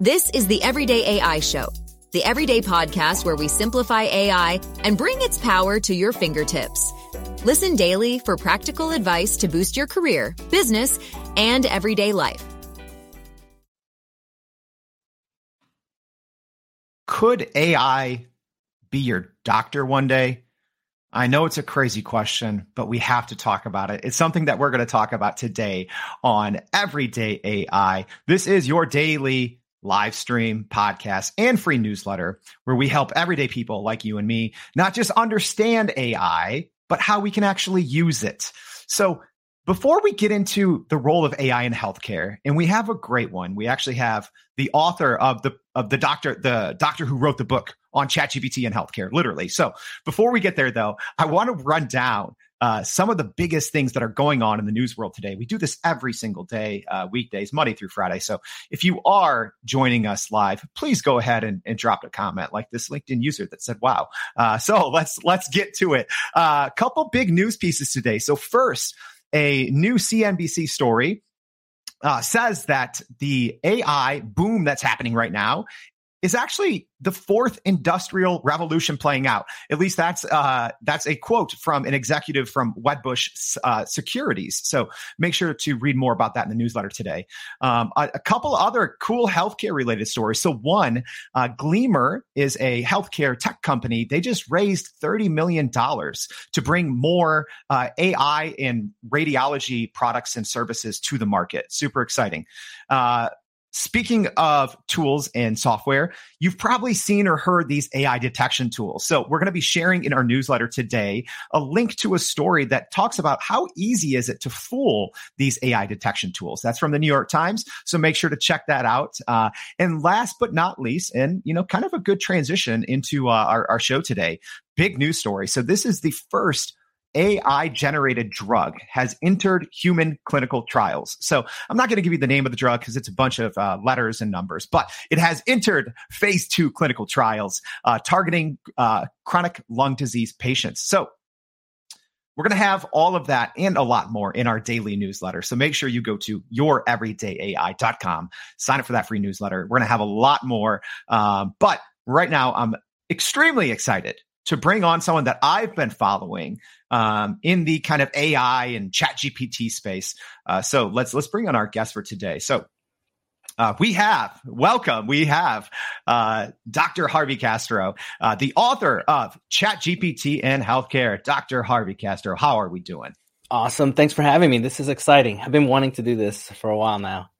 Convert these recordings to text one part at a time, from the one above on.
This is the Everyday AI Show, the everyday podcast where we simplify AI and bring its power to your fingertips. Listen daily for practical advice to boost your career, business, and everyday life. Could AI be your doctor one day? I know it's a crazy question, but we have to talk about it. It's something that we're going to talk about today on Everyday AI. This is your daily live stream, podcast, and free newsletter where we help everyday people like you and me not just understand AI, but how we can actually use it. So before we get into the role of AI in healthcare, and we have a great one, we actually have the author of the of the doctor, the doctor who wrote the book on ChatGPT and healthcare, literally. So before we get there, though, I want to run down uh, some of the biggest things that are going on in the news world today. We do this every single day, uh, weekdays, Monday through Friday. So if you are joining us live, please go ahead and, and drop a comment like this LinkedIn user that said, "Wow." Uh, so let's let's get to it. A uh, couple big news pieces today. So first, a new CNBC story uh, says that the AI boom that's happening right now is actually the fourth industrial revolution playing out. At least that's uh, that's a quote from an executive from Wedbush uh, Securities. So make sure to read more about that in the newsletter today. Um, a, a, couple other cool healthcare related stories. So one, uh, Gleamer is a healthcare tech company. They just raised thirty million dollars to bring more uh, AI and radiology products and services to the market. Super exciting. Speaking of tools and software, you've probably seen or heard these AI detection tools. So we're going to be sharing in our newsletter today a link to a story that talks about how easy is it to fool these AI detection tools. That's from the New York Times. So make sure to check that out. Uh, and last but not least, and you know, kind of a good transition into uh, our, our show today, big news story. So this is the first AI generated drug has entered human clinical trials. So I'm not going to give you the name of the drug because it's a bunch of uh, letters and numbers, but it has entered phase two clinical trials uh, targeting uh, chronic lung disease patients. So we're going to have all of that and a lot more in our daily newsletter. So make sure you go to youreverydayai.com, sign up for that free newsletter. We're going to have a lot more. Um, but right now, I'm extremely excited to bring on someone that I've been following um, in the kind of AI and Chat GPT space. Uh, so let's let's bring on our guest for today. So uh, we have welcome. We have uh, Dr. Harvey Castro, uh, the author of Chat GPT and Healthcare. Dr. Harvey Castro, how are we doing? Awesome. Thanks for having me. This is exciting. I've been wanting to do this for a while now.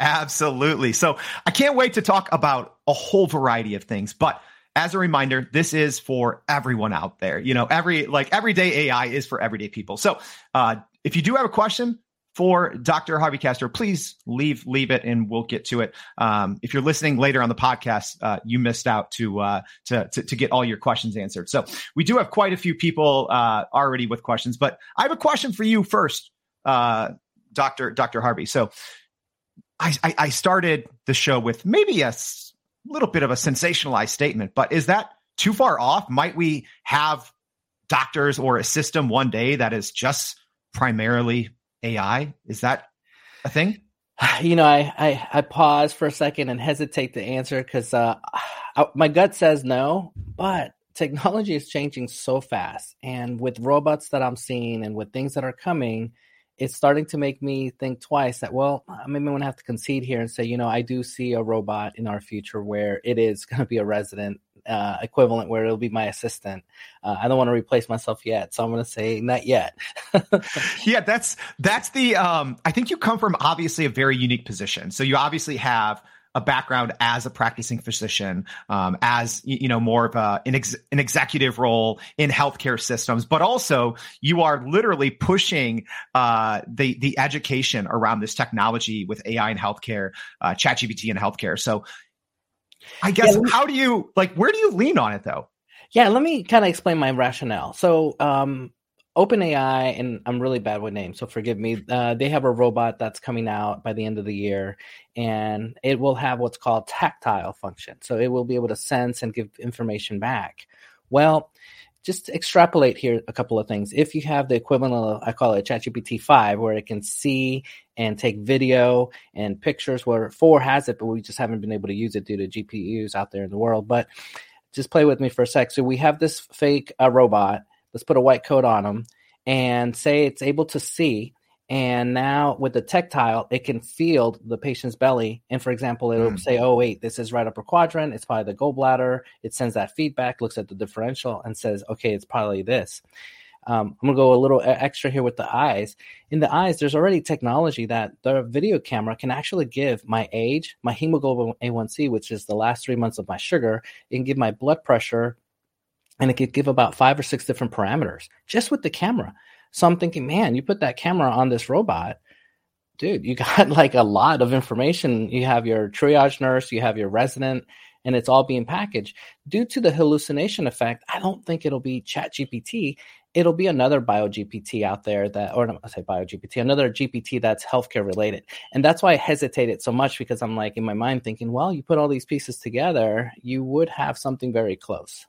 Absolutely. So I can't wait to talk about a whole variety of things, but as a reminder, this is for everyone out there. You know, every like everyday AI is for everyday people. So uh, if you do have a question for Dr. Harvey Castro, please leave leave it and we'll get to it. Um, if you're listening later on the podcast, uh, you missed out to, uh, to, to to get all your questions answered. So we do have quite a few people uh, already with questions, but I have a question for you first, uh, Dr. Dr. Harvey. So I, I, I started the show with maybe a little bit of a sensationalized statement, but is that too far off? Might we have doctors or a system one day that is just primarily AI? Is that a thing? You know, I I, I pause for a second and hesitate to answer because uh, my gut says no, but technology is changing so fast, and with robots that I'm seeing and with things that are coming, it's starting to make me think twice that well maybe i'm going to have to concede here and say you know i do see a robot in our future where it is going to be a resident uh, equivalent where it'll be my assistant. Uh, i don't want to replace myself yet so i'm going to say not yet. Yeah that's that's the um i think you come from obviously a very unique position. So you obviously have a background as a practicing physician, um, as you know, more of a, an, ex- an executive role in healthcare systems, but also you are literally pushing uh, the the education around this technology with AI in healthcare, uh, ChatGPT in healthcare. So, I guess yeah, how do you like? Where do you lean on it though? Yeah, let me kind of explain my rationale. So, um, OpenAI, and I'm really bad with names, so forgive me. Uh, they have a robot that's coming out by the end of the year, and it will have what's called tactile function. So it will be able to sense and give information back. Well, just extrapolate here a couple of things. If you have the equivalent of, I call it ChatGPT 5, where it can see and take video and pictures, where 4 has it, but we just haven't been able to use it due to GPUs out there in the world. But just play with me for a sec. So we have this fake uh, robot. Let's put a white coat on them and say it's able to see and now with the tactile, it can feel the patient's belly. And for example, it'll mm. say, oh, wait, this is right upper quadrant. It's probably the gallbladder. It sends that feedback, looks at the differential, and says, okay, it's probably this. Um, I'm going to go a little extra here with the eyes. In the eyes, there's already technology that the video camera can actually give my age, my hemoglobin A1C, which is the last three months of my sugar. It can give my blood pressure, and it could give about five or six different parameters just with the camera. So I'm thinking, man, you put that camera on this robot, dude, you got like a lot of information. You have your triage nurse, you have your resident, and it's all being packaged. Due to the hallucination effect, I don't think it'll be Chat GPT. It'll be another BioGPT out there that, or I say BioGPT, another GPT that's healthcare related. And that's why I hesitated so much because I'm like in my mind thinking, well, you put all these pieces together, you would have something very close.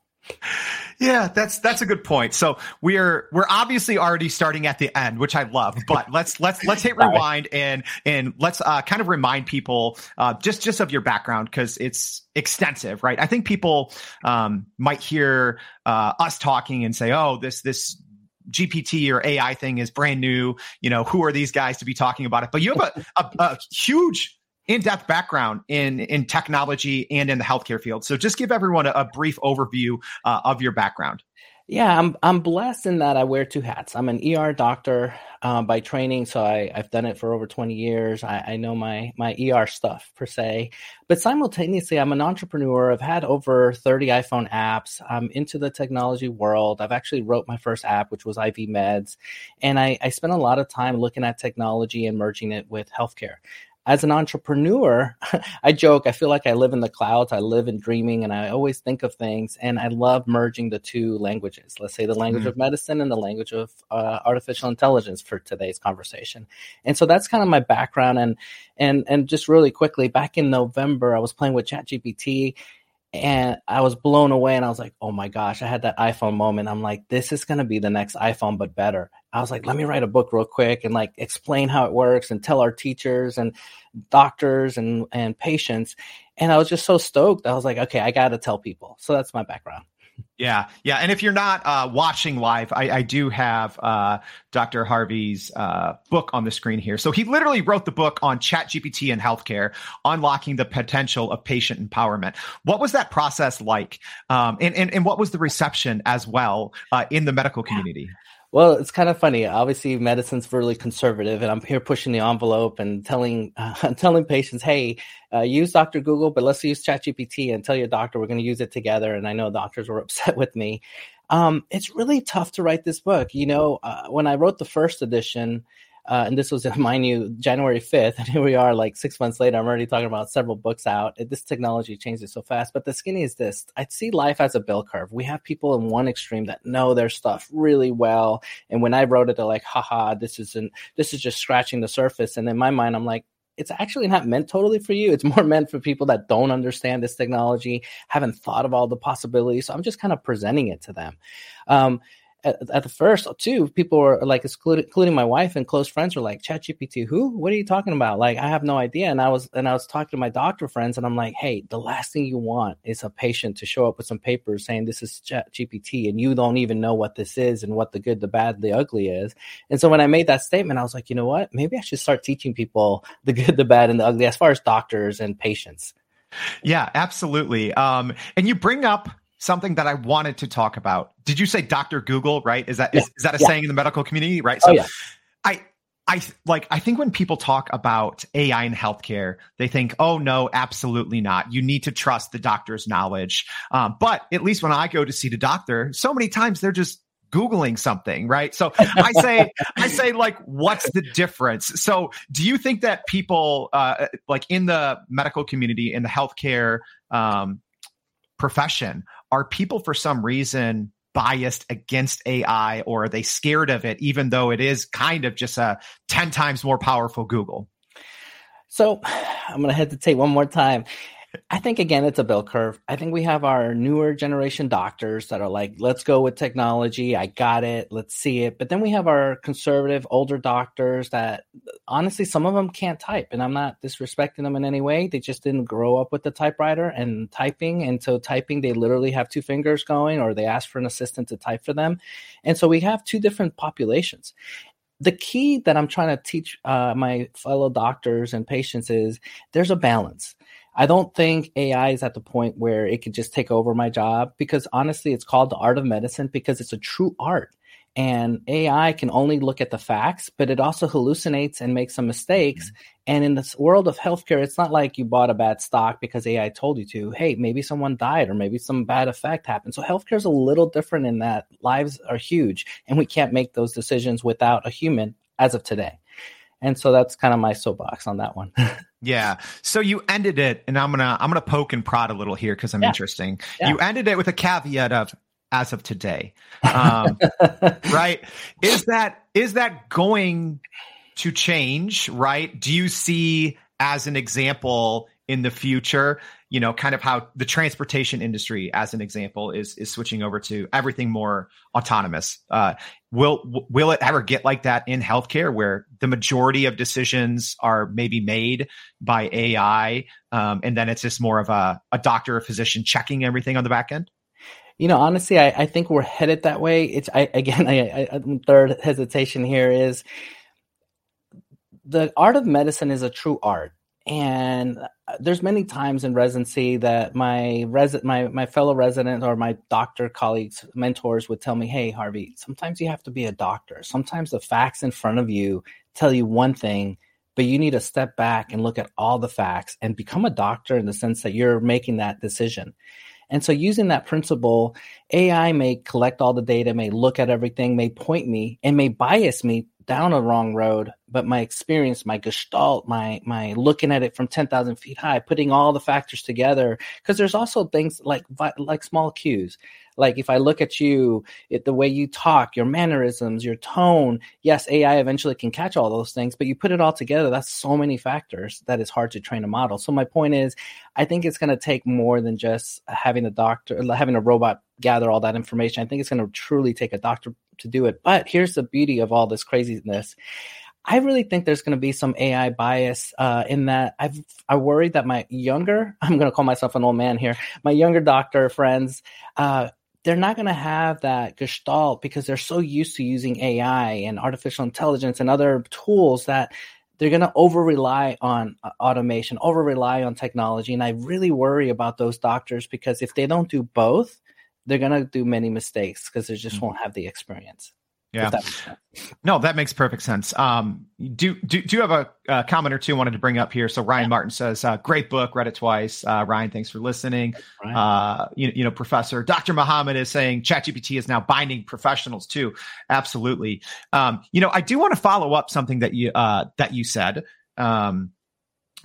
Yeah, that's that's a good point. So we're we're obviously already starting at the end, which I love. But let's let's let's hit rewind and and let's uh, kind of remind people uh, just just of your background because it's extensive, right? I think people um, might hear uh, us talking and say, "Oh, this this GPT or AI thing is brand new. You know, who are these guys to be talking about it?" But you have a, a, a huge in-depth background in in technology and in the healthcare field. So just give everyone a, a brief overview uh, of your background. Yeah, I'm I'm blessed in that I wear two hats. I'm an ER doctor um, by training, so I, have done it for over 20 years. I, I, know my my ER stuff per se, but simultaneously, I'm an entrepreneur. I've had over 30 iPhone apps. I'm into the technology world. I've actually wrote my first app, which was IV Meds, and I, I spent a lot of time looking at technology and merging it with healthcare as an entrepreneur, I joke, I feel like I live in the clouds. I live in dreaming and I always think of things. And I love merging the two languages. Let's say the language mm-hmm. of medicine and the language of uh, artificial intelligence for today's conversation. And so that's kind of my background. And, and, and just really quickly, back in November, I was playing with ChatGPT and I was blown away and I was like, oh my gosh, I had that iPhone moment. I'm like, this is going to be the next iPhone, but better. I was like, let me write a book real quick and like explain how it works and tell our teachers and doctors and, and patients. And I was just so stoked. I was like, okay, I got to tell people. So that's my background. Yeah, yeah. And if you're not uh, watching live, I, I do have uh, Dr. Harvey's uh, book on the screen here. So he literally wrote the book on ChatGPT and healthcare, unlocking the potential of patient empowerment. What was that process like? Um, and, and, and what was the reception as well uh, in the medical community? Well, it's kind of funny. Obviously, medicine's really conservative, and I'm here pushing the envelope and telling uh, telling patients, "Hey, uh, use Dr. Google, but let's use ChatGPT and tell your doctor we're going to use it together." And I know doctors were upset with me. Um, it's really tough to write this book. You know, uh, when I wrote the first edition, uh, and this was, mind you, January 5th. And here we are, like six months later. I'm already talking about several books out. This technology changes so fast. But the skinny is this I see life as a bell curve. We have people in one extreme that know their stuff really well. And when I wrote it, they're like, haha, this isn't, this is just scratching the surface. And in my mind, I'm like, it's actually not meant totally for you. It's more meant for people that don't understand this technology, haven't thought of all the possibilities. So I'm just kind of presenting it to them. Um, at, at the first too, people were like, including my wife and close friends, were like, "ChatGPT, who? What are you talking about?" Like, I have no idea. And I was and I was talking to my doctor friends, and I'm like, "Hey, the last thing you want is a patient to show up with some papers saying this is ChatGPT, and you don't even know what this is and what the good, the bad, the ugly is." And so when I made that statement, I was like, you know what? Maybe I should start teaching people the good, the bad, and the ugly as far as doctors and patients. Yeah, absolutely. Um, and you bring up something that I wanted to talk about. Did you say Dr. Google, right? Is that yeah. is, is, that a yeah. saying in the medical community, right? So oh, yeah. I I like I think when people talk about AI in healthcare, they think, "Oh no, absolutely not. You need to trust the doctor's knowledge." Um, but at least when I go to see the doctor, so many times they're just googling something, right? So I say I say like, what's the difference? So do you think that people uh, like in the medical community in the healthcare um, profession are people for some reason biased against AI or are they scared of it, even though it is kind of just a 10 times more powerful Google? So I'm going to hesitate one more time. I think again, it's a bell curve. I think we have our newer generation doctors that are like, let's go with technology. I got it. Let's see it. But then we have our conservative older doctors that honestly, some of them can't type. And I'm not disrespecting them in any way. They just didn't grow up with the typewriter and typing. And so typing, they literally have two fingers going or they ask for an assistant to type for them. And so we have two different populations the key that I'm trying to teach uh, my fellow doctors and patients is there's a balance. I don't think AI is at the point where it could just take over my job because honestly, it's called the art of medicine because it's a true art. And AI can only look at the facts, but it also hallucinates and makes some mistakes. Mm-hmm. And in this world of healthcare, it's not like you bought a bad stock because AI told you to. Hey, maybe someone died or maybe some bad effect happened. So healthcare is a little different in that lives are huge and we can't make those decisions without a human as of today. And so that's kind of my soapbox on that one. Yeah. So you ended it, and I'm gonna I'm gonna poke and prod a little here because I'm yeah. interesting. Yeah. You ended it with a caveat of as of today, um, right? Is that is that going to change? Right? Do you see as an example in the future you know kind of how the transportation industry as an example is is switching over to everything more autonomous. Uh, will will it ever get like that in healthcare where the majority of decisions are maybe made by ai um, and then it's just more of a, a doctor or physician checking everything on the back end? You know honestly i, I think we're headed that way. It's I, again I, I third hesitation here is the art of medicine is a true art and uh, there's many times in residency that my resident my my fellow resident or my doctor colleagues mentors would tell me hey harvey sometimes you have to be a doctor. Sometimes the facts in front of you tell you one thing but you need to step back and look at all the facts and become a doctor in the sense that you're making that decision. And so using that principle ai may collect all the data may look at everything may point me and may bias me down a wrong road, but my experience, my gestalt, my my looking at it from ten thousand feet high, putting all the factors together. Because there's also things like like small cues. Like if I look at you, it, the way you talk, your mannerisms, your tone. Yes, AI eventually can catch all those things, but you put it all together. That's so many factors that is hard to train a model. So my point is, I think it's going to take more than just having a doctor, having a robot gather all that information. I think it's going to truly take a doctor to do it. But here's the beauty of all this craziness. I really think there's going to be some AI bias uh, in that I've I worry that my younger I'm going to call myself an old man here my younger doctor friends uh, they're not going to have that gestalt because they're so used to using AI and artificial intelligence and other tools that they're going to over rely on uh, automation, over rely on technology. And I really worry about those doctors because if they don't do both, they're gonna do many mistakes because they just mm-hmm. won't have the experience. Yeah. That no, that makes perfect sense. Um, do, do, do you have a, a, comment or two I wanted to bring up here? So Ryan yeah. Martin says, uh, great book, read it twice. Uh, Ryan, thanks for listening. Uh, you, you know, Professor Dr. Muhammad is saying ChatGPT is now binding professionals too. Absolutely. Um, you know, I do want to follow up something that you, uh, that you said. Um,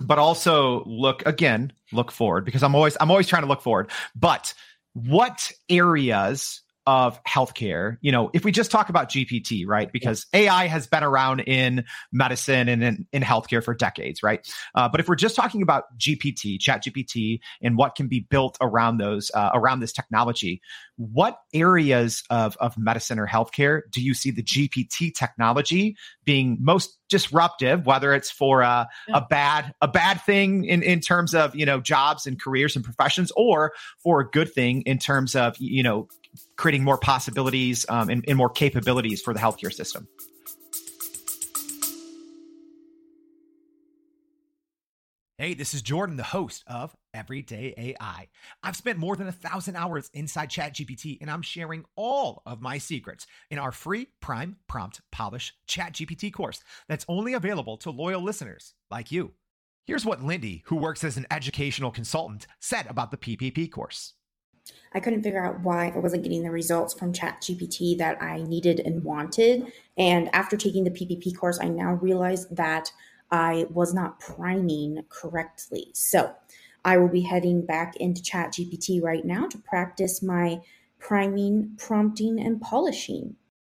but also look again, look forward because I'm always, I'm always trying to look forward, but what areas of healthcare, you know, if we just talk about GPT, right? Because AI has been around in medicine and in, in healthcare for decades, right? Uh, but if we're just talking about GPT, Chat GPT, and what can be built around those, uh, around this technology, what areas of, of medicine or healthcare do you see the GPT technology being most disruptive, whether it's for a, yeah. a bad a bad thing in, in terms of you know jobs and careers and professions, or for a good thing in terms of you know creating more possibilities um, and, and more capabilities for the healthcare system. Hey, this is Jordan, the host of Everyday AI. I've spent more than a thousand hours inside ChatGPT, and I'm sharing all of my secrets in our free Prime Prompt Polish ChatGPT course that's only available to loyal listeners like you. Here's what Lindy, who works as an educational consultant, said about the PPP course. I couldn't figure out why I wasn't getting the results from ChatGPT that I needed and wanted. And after taking the PPP course, I now realize that I was not priming correctly. So I will be heading back into ChatGPT right now to practice my priming, prompting, and polishing.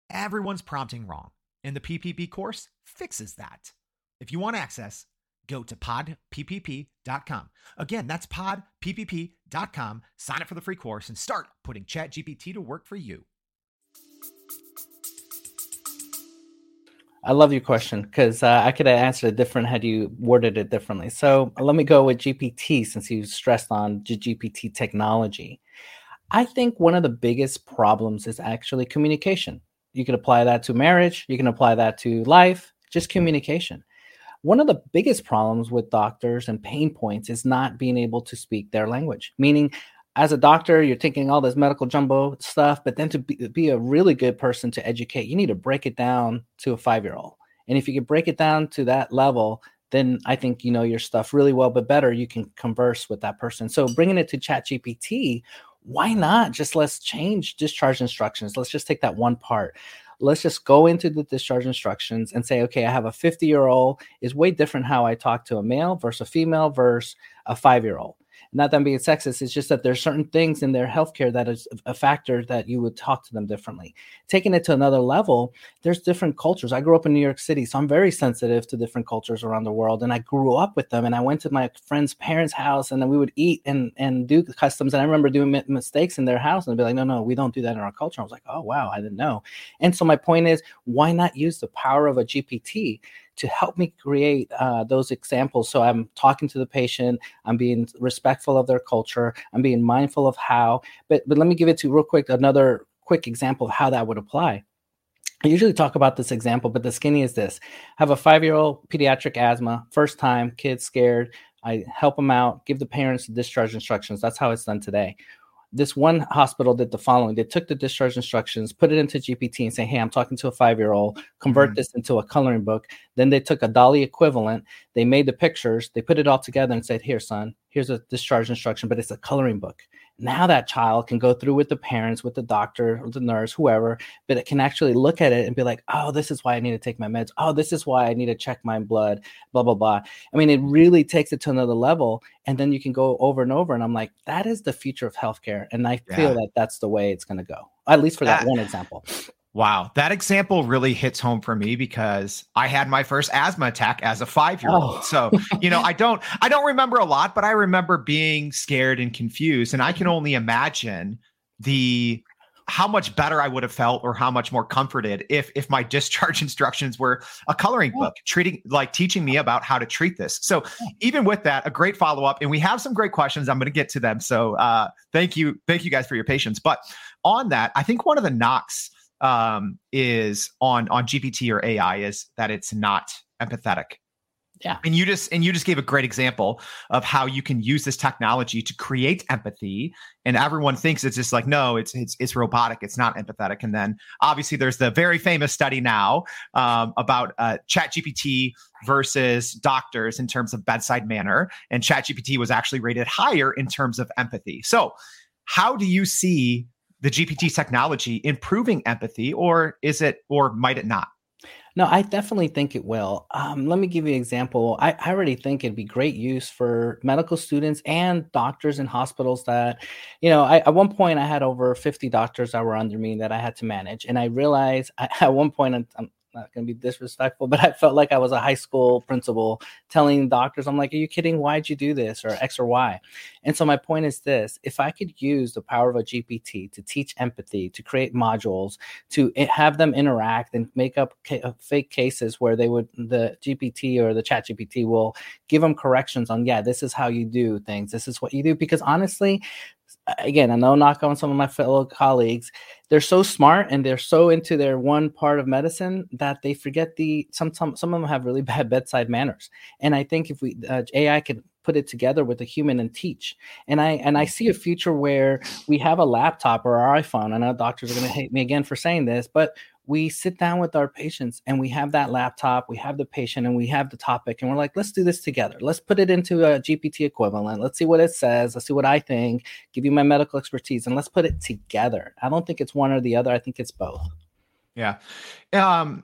Everyone's prompting wrong, and the PPP course fixes that. If you want access, go to podppp.com. Again, that's podppp.com. Sign up for the free course and start putting ChatGPT to work for you. I love your question because uh, I could have answered it different had you worded it differently. So let me go with GPT since you stressed on GPT technology. I think one of the biggest problems is actually communication. You can apply that to marriage, you can apply that to life, just communication. One of the biggest problems with doctors and pain points is not being able to speak their language, meaning as a doctor, you're taking all this medical jumbo stuff, but then to be, be, a really good person to educate, you need to break it down to a five year old. And if you can break it down to that level, then I think you know your stuff really well, but better you can converse with that person. So bringing it to ChatGPT, why not just let's change discharge instructions? Let's just take that one part. Let's just go into the discharge instructions and say, okay, I have a 50 year old is way different how I talk to a male versus a female versus a five year old not them being sexist it's just that there's certain things in their healthcare that is a factor that you would talk to them differently. Taking it to another level there's different cultures. I grew up in new york city so i'm very sensitive to different cultures around the world and i grew up with them and i went to my friend's parents house and then we would eat and and do customs and i remember doing mistakes in their house and be like no no we don't do that in our culture. I was like oh wow i didn't know. And so my point is why not use the power of a gpt to help me create uh, those examples. So I'm talking to the patient, I'm being respectful of their culture, I'm being mindful of how. But but let me give it to you real quick another quick example of how that would apply. I usually talk about this example, but the skinny is this: I have a five-year-old pediatric asthma, first time, kid scared. I help them out, give the parents the discharge instructions. That's how it's done today this one hospital did the following. They took the discharge instructions put it into gpt and say hey i'm talking to a five year old convert mm-hmm. this into a coloring book. Then they took a DALL-E equivalent. They made the pictures. They put it all together and said here son here's a discharge instruction but it's a coloring book now that child can go through with the parents, with the doctor, or the nurse, whoever, but it can actually look at it and be like, oh, this is why I need to take my meds. Oh, this is why I need to check my blood, blah, blah, blah. I mean, it really takes it to another level. And then you can go over and over. And I'm like, that is the future of healthcare. And I feel yeah. that that's the way it's going to go, at least for that, that one example. Wow, that example really hits home for me because I had my first asthma attack as a 5-year-old. Oh. So, you know, I don't I don't remember a lot, but I remember being scared and confused and I can only imagine the how much better I would have felt or how much more comforted if if my discharge instructions were a coloring book treating like teaching me about how to treat this. So even with that, a great follow-up and we have some great questions. I'm going to get to them. So uh thank you thank you guys for your patience. But on that, I think one of the knocks um, is on on GPT or AI is that it's not empathetic. Yeah. And you just and you just gave a great example of how you can use this technology to create empathy and everyone thinks it's just like no it's it's it's robotic it's not empathetic and then obviously there's the very famous study now um, about uh, chat gpt versus doctors in terms of bedside manner and chat gpt was actually rated higher in terms of empathy so how do you see the GPT technology improving empathy, or is it, or might it not? No, I definitely think it will. Um, let me give you an example. I, I already think it'd be great use for medical students and doctors in hospitals that, you know, I, at one point I had over 50 doctors that were under me that I had to manage. And I realized I, at one point, I'm, not going to be disrespectful, but I felt like I was a high school principal telling doctors, I'm like, are you kidding? Why'd you do this or X or Y? And so my point is this if I could use the power of a GPT to teach empathy, to create modules, to have them interact and make up ca- uh, fake cases where they would, the GPT or the chat GPT will give them corrections on, yeah, this is how you do things. This is what you do. Because honestly, again, I know knock on some of my fellow colleagues, they're so smart and they're so into their one part of medicine that they forget the some some some of them have really bad bedside manners. And I think if we uh, AI could put it together with a human and teach. And I and I see a future where we have a laptop or our iPhone. I know doctors are going to hate me again for saying this, but we sit down with our patients and we have that laptop, we have the patient, and we have the topic, and we're like, let's do this together. Let's put it into a GPT equivalent. Let's see what it says. Let's see what I think. Give you my medical expertise, and let's put it together. I don't think it's one or the other. I think it's both. Yeah. Um,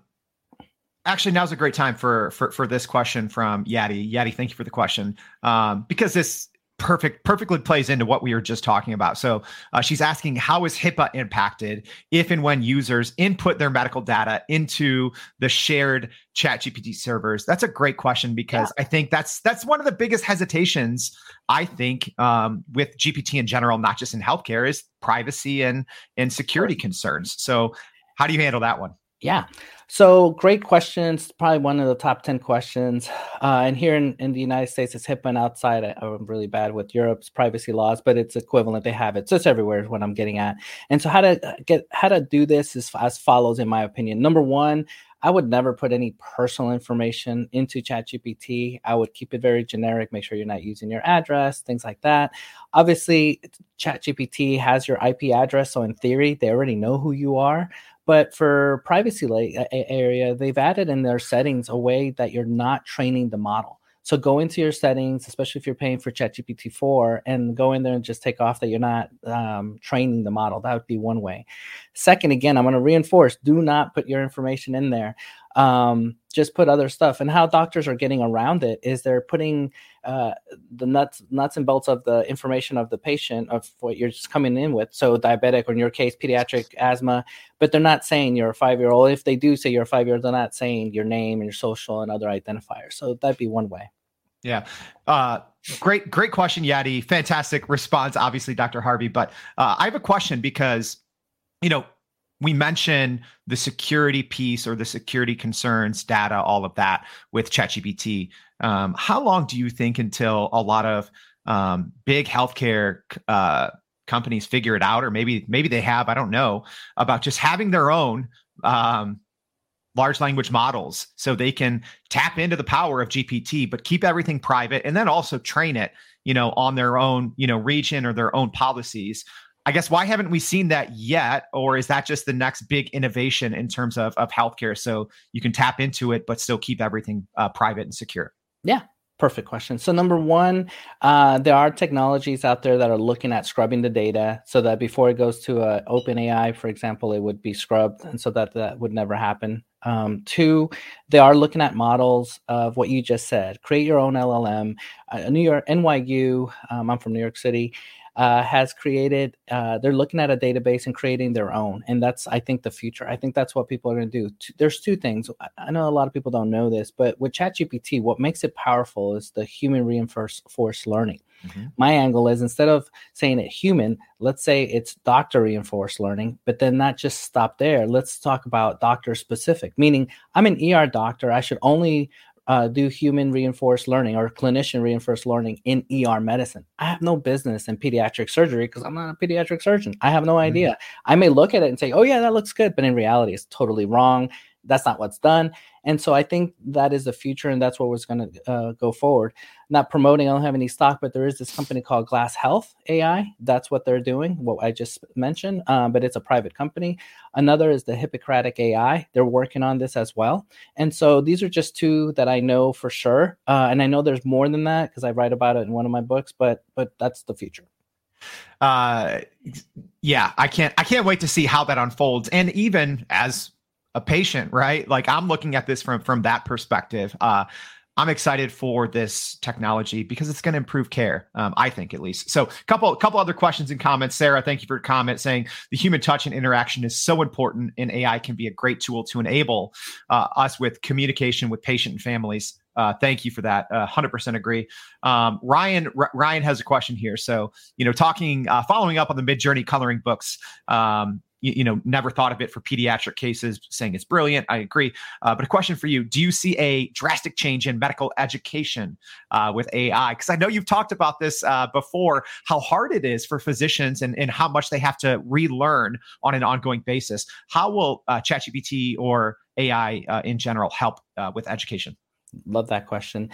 actually, now's a great time for for for this question from Yadi. Yadi, thank you for the question. Um, because this perfect perfectly plays into what we were just talking about. So uh, she's asking how is HIPAA impacted if and when users input their medical data into the shared ChatGPT servers? That's a great question because yeah. I think that's that's one of the biggest hesitations I think um, with GPT in general, not just in healthcare, is privacy and and security concerns. So how do you handle that one? Yeah. So great questions. Probably one of the top 10 questions. Uh, and here in, in the United States, it's HIPAA and outside. I, am really bad with Europe's privacy laws, but it's equivalent. They have it. So it's everywhere is what I'm getting at. And so how to get how to do this is as follows, in my opinion. Number one, I would never put any personal information into ChatGPT. I would keep it very generic, make sure you're not using your address, things like that. Obviously, ChatGPT has your IP address, so in theory, they already know who you are. But for privacy area, they've added in their settings a way that you're not training the model. So go into your settings, especially if you're paying for ChatGPT 4, and go in there and just take off that you're not um, training the model. That would be one way. Second, again, I'm going to reinforce do not put your information in there um, just put other stuff. And how doctors are getting around it is they're putting uh, the nuts nuts and bolts of the information of the patient of what you're just coming in with. So diabetic, or in your case, pediatric asthma. But they're not saying you're a five year old. If they do say you're a five year old, they're not saying your name and your social and other identifiers. So that'd be one way. Yeah. Uh, great, great question, Yadi. Fantastic response, obviously, Dr. Harvey. But uh, I have a question because, you know, we mention the security piece or the security concerns, data, all of that with ChatGPT. Um, how long do you think until a lot of um, big healthcare uh, companies figure it out, or maybe maybe they have? I don't know about just having their own um, large language models so they can tap into the power of GPT, but keep everything private, and then also train it, you know, on their own, you know, region or their own policies. I guess why haven't we seen that yet? Or is that just the next big innovation in terms of, of healthcare? So you can tap into it, but still keep everything uh, private and secure. Yeah, perfect question. So number one, uh, there are technologies out there that are looking at scrubbing the data so that before it goes to uh, OpenAI, for example, it would be scrubbed, and so that that would never happen. Um, two, they are looking at models of what you just said. Create your own LLM. Uh, New York, NYU. Um, I'm from New York City uh, has created uh, they're looking at a database and creating their own and that's i think the future. I think that's what people are going to do there's two things. I know a lot of people don't know this but with chatgpt what makes it powerful is the human reinforced learning. Mm-hmm. my angle is instead of saying it human let's say it's doctor reinforced learning but then not just stop there. Let's talk about doctor specific meaning i'm an er doctor. I should only uh, do human reinforced learning or clinician reinforced learning in ER medicine. I have no business in pediatric surgery because I'm not a pediatric surgeon. I have no mm-hmm. idea. Mm-hmm. I may look at it and say, oh, yeah, that looks good. But in reality, it's totally wrong. That's not what's done. And so I think that is the future, and that's what was going to uh, go forward. Not promoting, I don't have any stock, but there is this company called Glass Health AI. That's what they're doing, what I just mentioned, uh, but it's a private company. Another is the Hippocratic AI. They're working on this as well. And so these are just two that I know for sure, uh, and I know there's more than that because I write about it in one of my books. But but that's the future uh yeah i can't i can't wait to see how that unfolds and even as a patient, right? Like I'm looking at this from from that perspective. Uh, I'm excited for this technology because it's going to improve care. Um, I think at least. So, couple couple other questions and comments. Sarah, thank you for your comment saying the human touch and interaction is so important, and AI can be a great tool to enable uh, us with communication with patient and families. Uh, thank you for that. Uh, 100% agree. Um, Ryan R- Ryan has a question here. So, you know, talking, uh, following up on the Midjourney coloring books. Um, you, you, know, never thought of it for pediatric cases, saying it's brilliant. I agree. Uh, but a question for you Do you see a drastic change in medical education uh, with AI? Because I know you've talked about this uh, before, how hard it is for physicians and, and how much they have to relearn on an ongoing basis. How will uh, ChatGPT or AI uh, in general help uh, with education? Love that question.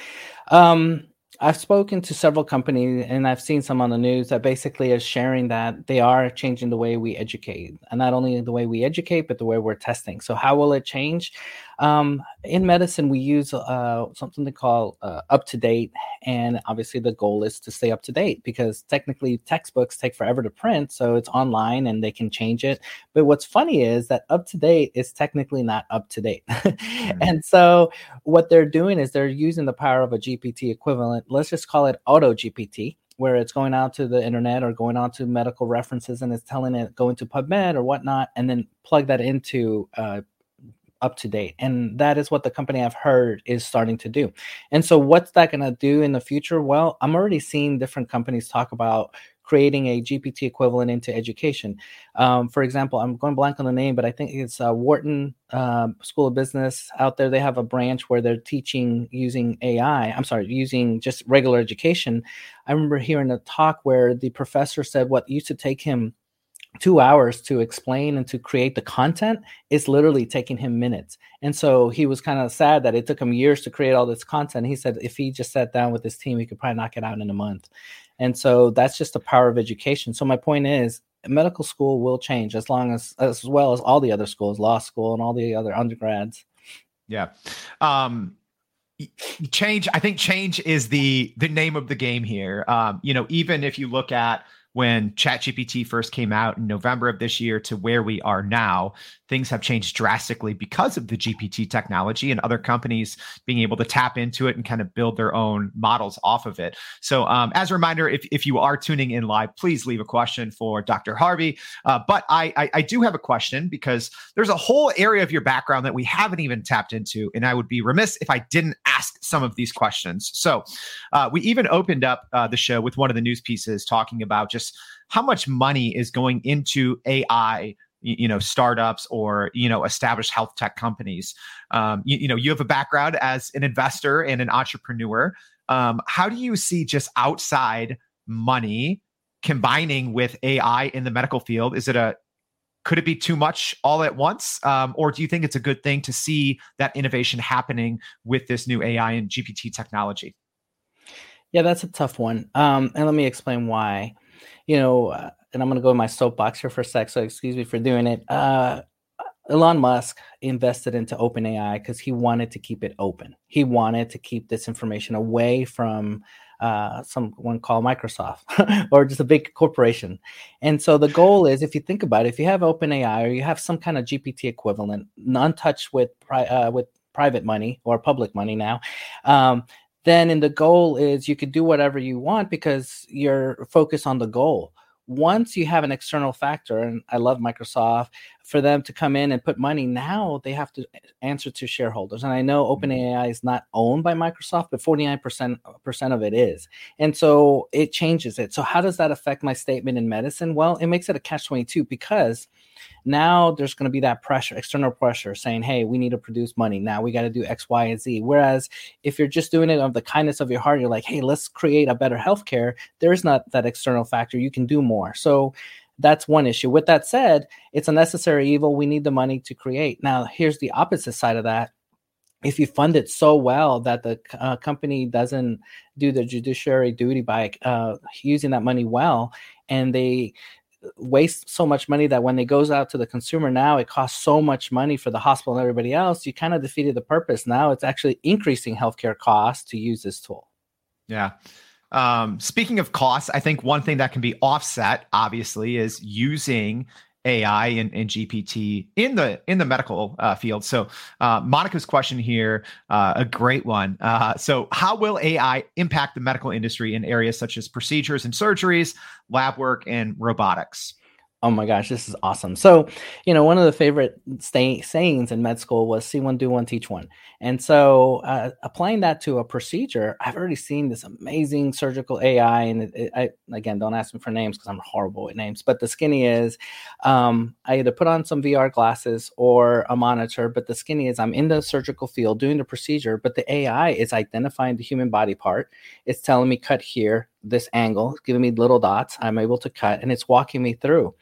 Um, I've spoken to several companies and I've seen some on the news that basically is sharing that they are changing the way we educate, and not only the way we educate, but the way we're testing. So, how will it change? Um, in medicine, we use uh, something they call uh, up to date, and obviously the goal is to stay up to date because technically textbooks take forever to print, so it's online and they can change it. But what's funny is that up to date is technically not up to date, mm-hmm. and so what they're doing is they're using the power of a GPT equivalent. Let's just call it Auto GPT where it's going out to the internet or going on to medical references and it's telling it go into PubMed or whatnot, and then plug that into uh, up to date. And that is what the company I've heard is starting to do. And so, what's that going to do in the future? Well, I'm already seeing different companies talk about creating a GPT equivalent into education. Um, for example, I'm going blank on the name, but I think it's uh, Wharton um, School of Business out there. They have a branch where they're teaching using AI. I'm sorry, using just regular education. I remember hearing a talk where the professor said what used to take him two hours to explain and to create the content it's literally taking him minutes. And so he was kind of sad that it took him years to create all this content. He said if he just sat down with his team, he could probably knock it out in a month. And so that's just the power of education. So my point is medical school will change as long as as well as all the other schools, law school and all the other undergrads. Yeah. Um change i think change is the the name of the game here um you know even if you look at when ChatGPT first came out in November of this year to where we are now, things have changed drastically because of the GPT technology and other companies being able to tap into it and kind of build their own models off of it. So, um, as a reminder, if, if you are tuning in live, please leave a question for Dr. Harvey. Uh, but I, I, I do have a question because there's a whole area of your background that we haven't even tapped into, and I would be remiss if I didn't ask some of these questions. So, uh, we even opened up uh, the show with one of the news pieces talking about just how much money is going into AI you know startups or you know established health tech companies. Um, you, you, know you have a background as an investor and an entrepreneur. Um, how do you see just outside money combining with ai in the medical field? Is it a could it be too much all at once? Um, or do you think it's a good thing to see that innovation happening with this new ai and gpt technology? Yeah that's a tough one. Um, and let me explain why you know, uh, and I'm going to go in my soapbox here for a sec. So excuse me for doing it. Uh, Elon Musk invested into OpenAI because he wanted to keep it open. He wanted to keep this information away from uh, someone called Microsoft or just a big corporation. And so the goal is, if you think about it, if you have OpenAI or you have some kind of GPT equivalent, non-touched with pri- uh, with private money or public money now, um, then in the goal is you can do whatever you want because you're focused on the goal. Once you have an external factor and i love microsoft for them to come in and put money now they have to answer to shareholders and i know mm-hmm. openai is not owned by microsoft but 49% of it is and so it changes it so how does that affect my statement in medicine well it makes it a catch 22 because now there's going to be that pressure, external pressure saying, hey, we need to produce money. Now we got to do X, Y, and Z. Whereas if you're just doing it of the kindness of your heart, you're like, hey, let's create a better healthcare. There's not that external factor. You can do more. So that's one issue. With that said, it's a necessary evil. We need the money to create. Now, here's the opposite side of that if you fund it so well that the uh, company doesn't do the judiciary duty by uh, using that money well and they waste so much money that when it goes out to the consumer now it costs so much money for the hospital and everybody else you kind of defeated the purpose now it's actually increasing healthcare costs to use this tool yeah um, speaking of costs i think one thing that can be offset obviously is using AI and, and, GPT in the in the medical uh, field. So uh, Monica's question here, uh, a great one. Uh, so how will AI impact the medical industry in areas such as procedures and surgeries, lab work, and robotics? Oh my gosh, this is awesome. So, you know, one of the favorite say- sayings in med school was see one, do one, teach one. And so, uh, applying that to a procedure, I've already seen this amazing surgical AI. And it, it, I, again, don't ask me for names because I'm horrible with names. But the skinny is um, I either put on some VR glasses or a monitor. But the skinny is I'm in the surgical field doing the procedure, but the AI is identifying the human body part. It's telling me cut here, this angle, giving me little dots. I'm able to cut, and it's walking me through.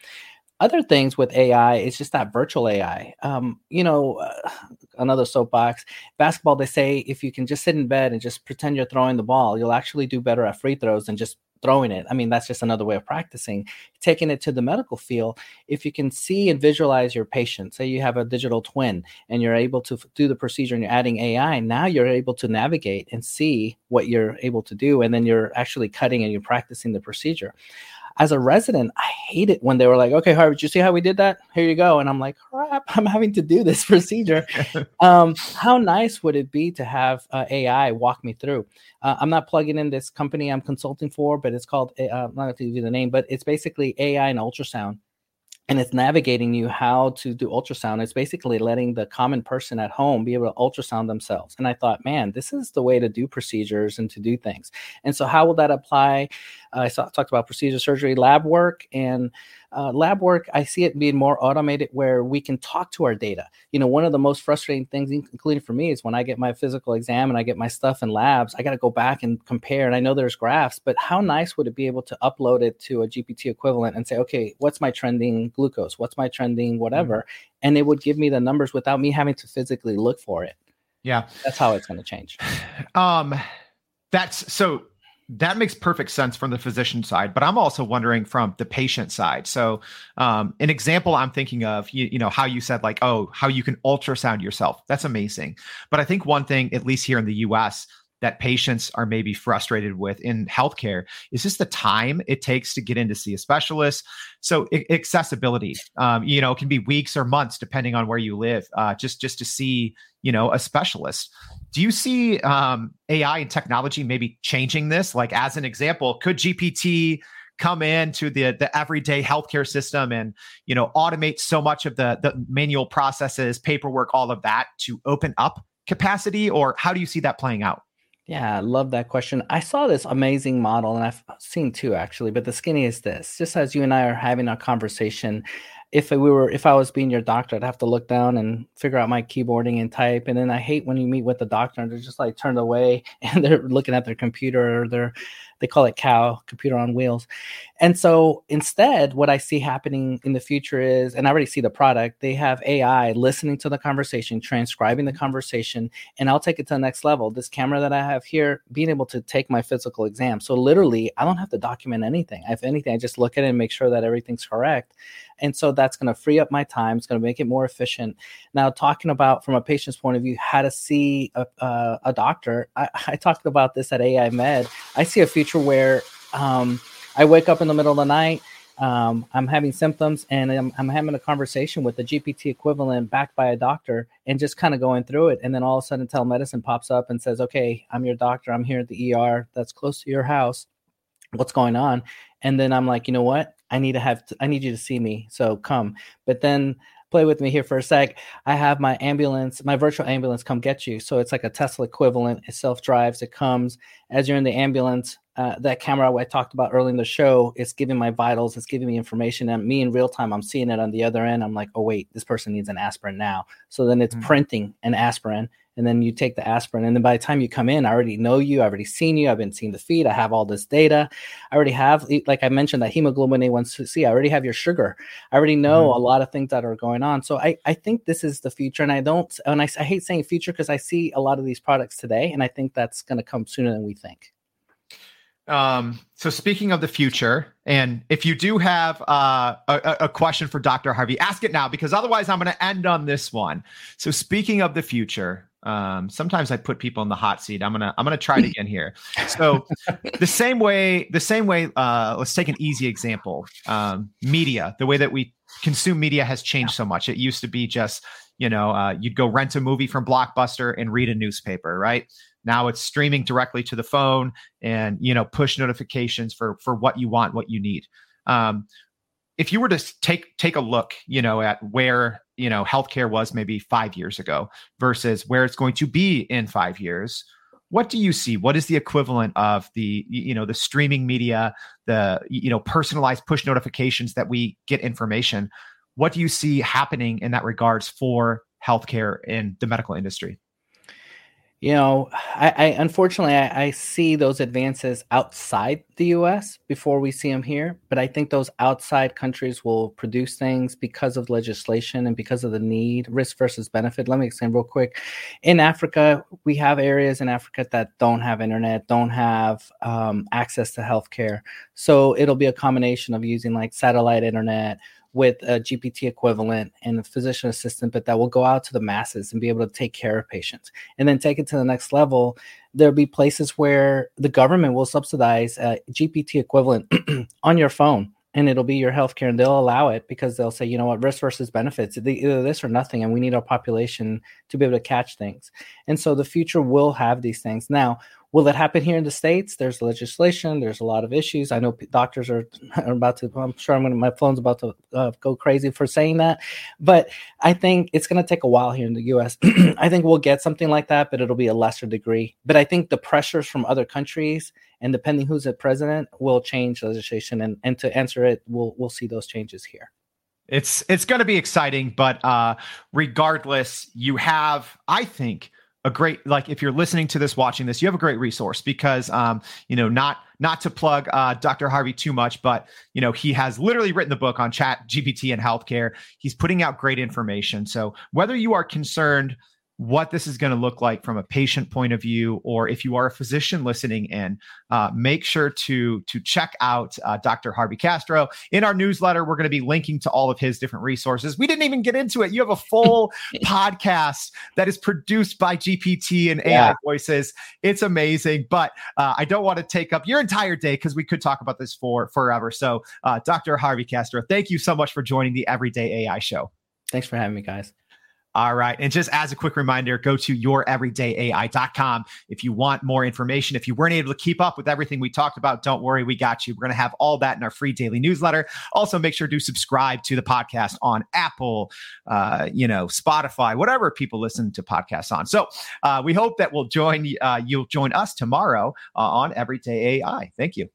Other things with AI is just that virtual AI. Um, you know, uh, another soapbox. Basketball, they say if you can just sit in bed and just pretend you're throwing the ball, you'll actually do better at free throws than just throwing it. I mean, that's just another way of practicing. Taking it to the medical field, if you can see and visualize your patient, say you have a digital twin and you're able to do the procedure and you're adding AI, now you're able to navigate and see what you're able to do. And then you're actually cutting and you're practicing the procedure. As a resident, I hate it when they were like, "Okay, Harvey, did you see how we did that? Here you go." And I'm like, "Crap, I'm having to do this procedure." um, how nice would it be to have uh, AI walk me through? Uh, I'm not plugging in this company I'm consulting for, but it's called. Uh, I'm not going to give you the name, but it's basically AI and ultrasound and it's navigating you how to do ultrasound. It's basically letting the common person at home be able to ultrasound themselves. And I thought, man, this is the way to do procedures and to do things. And so, how will that apply? I saw, talked about procedure surgery, lab work, and uh, lab work, I see it being more automated where we can talk to our data. You know, one of the most frustrating things, including for me, is when I get my physical exam and I get my stuff in labs, I got to go back and compare. And I know there's graphs, but how nice would it be able to upload it to a GPT equivalent and say, okay, what's my trending glucose? What's my trending whatever? Mm-hmm. And it would give me the numbers without me having to physically look for it. Yeah. That's how it's going to change. Um, that's so that makes perfect sense from the physician side but i'm also wondering from the patient side. So um, an example i'm thinking of you, you know how you said like oh how you can ultrasound yourself. That's amazing. But i think one thing at least here in the us that patients are maybe frustrated with in healthcare is just the time it takes to get in to see a specialist. So I- accessibility, um, you know, can be weeks or months depending on where you live, uh, just just to see you know a specialist. Do you see um, AI and technology maybe changing this? Like as an example, could GPT come into the the everyday healthcare system and you know automate so much of the the manual processes, paperwork, all of that to open up capacity, or how do you see that playing out? Yeah, I love that question. I saw this amazing model, and I've seen two actually, but the skinny is this. Just as you and I are having our conversation, if we were if I was being your doctor, I'd have to look down and figure out my keyboarding and type. And then I hate when you meet with the doctor and they're just like turned away and they're looking at their computer or their they call it cow computer on wheels. And so instead what i see happening in the future is and i already see the product they have ai listening to the conversation transcribing the mm-hmm. conversation and i'll take it to the next level. This camera that i have here being able to take my physical exam. So literally i don't have to document anything. If anything i just look at it and make sure that everything's correct and so that's going to free up my time it's going to make it more efficient now talking about from a patient's point of view how to see a, a, a doctor I, I talked about this at ai med i see a future where um, I wake up in the middle of the night. Um, I'm having symptoms and I'm, I'm, having a conversation with the GPT equivalent backed by a doctor and just kind of going through it. And then all of a sudden, telemedicine pops up and says, Okay, I'm your doctor. I'm here at the ER that's close to your house. What's going on? And then I'm like, You know what? I need to have, to, I need you to see me. So come. But then play with me here for a sec. I have my ambulance, my virtual ambulance come get you. So it's like a Tesla equivalent. It self drives, it comes as you're in the ambulance. Uh, that camera I talked about early in the show, it's giving my vitals, it's giving me information, and me in real time, I'm seeing it on the other end. I'm like, oh wait, this person needs an aspirin now. So then it's mm-hmm. printing an aspirin, and then you take the aspirin and then by the time you come in i already know you i've already seen you i've been seeing the feed i have all this data i already have like i mentioned that hemoglobin a1c i already have your sugar i already know mm-hmm. a lot of things that are going on so i, I think this is the future and i don't and i, I hate saying future because i see a lot of these products today and i think that's going to come sooner than we think um, so speaking of the future, and if you do have uh, a, a question for Dr. Harvey, ask it now because otherwise I'm going to end on this one. So speaking of the future, um, sometimes I put people in the hot seat. I'm gonna I'm gonna try it again here. So the same way, the same way. Uh, let's take an easy example. Um, media, the way that we consume media has changed so much. It used to be just you know uh, you'd go rent a movie from Blockbuster and read a newspaper, right? Now it's streaming directly to the phone and you know push notifications for for what you want, what you need. Um, if you were to take take a look, you know, at where you know healthcare was maybe five years ago versus where it's going to be in five years, what do you see? What is the equivalent of the you know the streaming media, the you know personalized push notifications that we get information? What do you see happening in that regards for healthcare in the medical industry? You know, I, I unfortunately I, I, see those advances outside the U.S. before we see them here. But I think those outside countries will produce things because of legislation and because of the need, risk versus benefit. Let me explain real quick. In Africa, we have areas in Africa that don't have internet, don't have um, access to healthcare. So it'll be a combination of using like satellite internet with a GPT equivalent and a physician assistant, but that will go out to the masses and be able to take care of patients. And then take it to the next level. There'll be places where the government will subsidize a GPT equivalent on your phone and it'll be your healthcare and they'll allow it because they'll say you know what risk versus benefits either this or nothing and we need our population to be able to catch things and so the future will have these things now will it happen here in the states? There's legislation there's a lot of issues. I know doctors are, are about to i'm sure i'm gonna my phone's about to uh, go crazy for saying that but i think it's going to take a while here in the us i think we'll get something like that but it'll be a lesser degree. But i think the pressures from other countries and depending who's the president will change legislation and, and to answer it we'll we'll see those changes here. It's it's going to be exciting but uh regardless you have i think a great like if you're listening to this watching this you have a great resource because um you know not not to plug uh, dr harvey too much but you know he has literally written the book on chat gpt and healthcare. He's putting out great information. So whether you are concerned what this is going to look like from a patient point of view, or if you are a physician listening in, uh, make sure to to check out uh, Dr. Harvey Castro in our newsletter. We're going to be linking to all of his different resources. We didn't even get into it. You have a full podcast that is produced by GPT and AI yeah. voices. It's amazing, but uh, I don't want to take up your entire day because we could talk about this for forever. So, uh, Dr. Harvey Castro, thank you so much for joining the Everyday AI Show. Thanks for having me, guys. All right. And just as a quick reminder, go to youreverydayai.com if you want more information. If you weren't able to keep up with everything we talked about, don't worry, we got you. We're going to have all that in our free daily newsletter. Also, make sure to subscribe to the podcast on Apple, uh, you know, Spotify, whatever people listen to podcasts on. So uh, we hope that we'll join, uh, you'll join us tomorrow uh, on Everyday AI. Thank you.